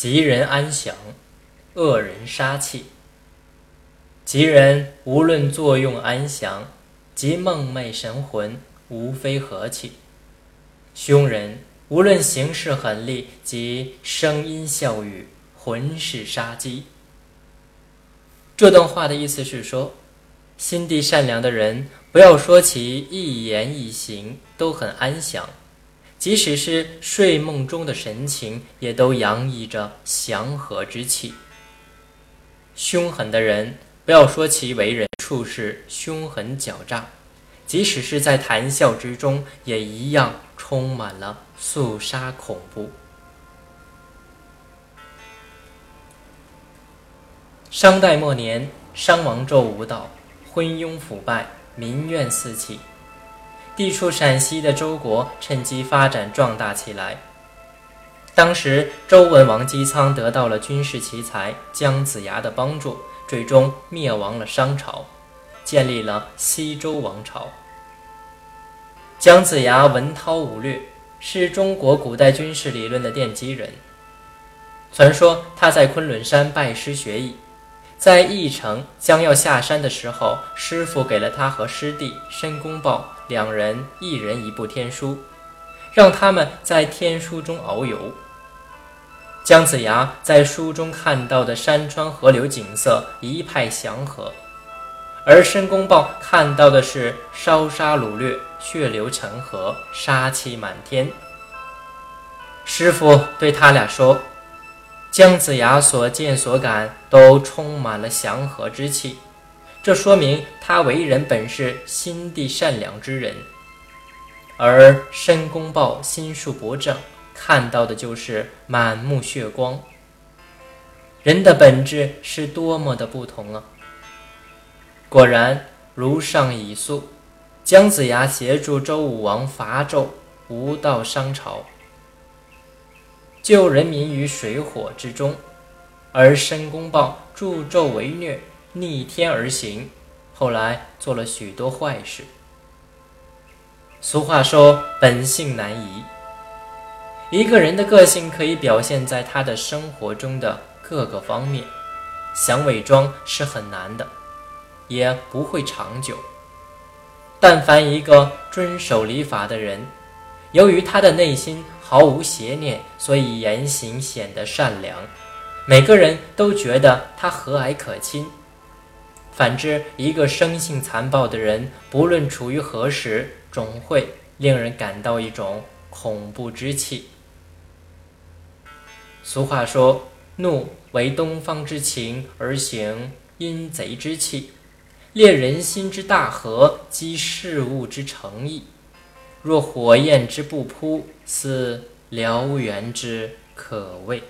吉人安详，恶人杀气。吉人无论作用安详，即梦寐神魂，无非和气；凶人无论行事狠厉，即声音笑语，浑是杀机。这段话的意思是说，心地善良的人，不要说其一言一行都很安详。即使是睡梦中的神情，也都洋溢着祥和之气。凶狠的人，不要说其为人处事凶狠狡诈，即使是在谈笑之中，也一样充满了肃杀恐怖。商代末年，商王纣无道，昏庸腐败，民怨四起。地处陕西的周国趁机发展壮大起来。当时周文王姬苍得到了军事奇才姜子牙的帮助，最终灭亡了商朝，建立了西周王朝。姜子牙文韬武略，是中国古代军事理论的奠基人。传说他在昆仑山拜师学艺。在义城将要下山的时候，师傅给了他和师弟申公豹两人一人一部天书，让他们在天书中遨游。姜子牙在书中看到的山川河流景色一派祥和，而申公豹看到的是烧杀掳掠、血流成河、杀气满天。师傅对他俩说。姜子牙所见所感都充满了祥和之气，这说明他为人本是心地善良之人。而申公豹心术不正，看到的就是满目血光。人的本质是多么的不同啊！果然如上已述，姜子牙协助周武王伐纣，无道商朝。救人民于水火之中，而申公豹助纣为虐，逆天而行，后来做了许多坏事。俗话说：“本性难移。”一个人的个性可以表现在他的生活中的各个方面，想伪装是很难的，也不会长久。但凡一个遵守礼法的人，由于他的内心。毫无邪念，所以言行显得善良，每个人都觉得他和蔼可亲。反之，一个生性残暴的人，不论处于何时，总会令人感到一种恐怖之气。俗话说：“怒为东方之情，而行阴贼之气，烈人心之大河，积事物之诚意。”若火焰之不扑，似燎原之可畏。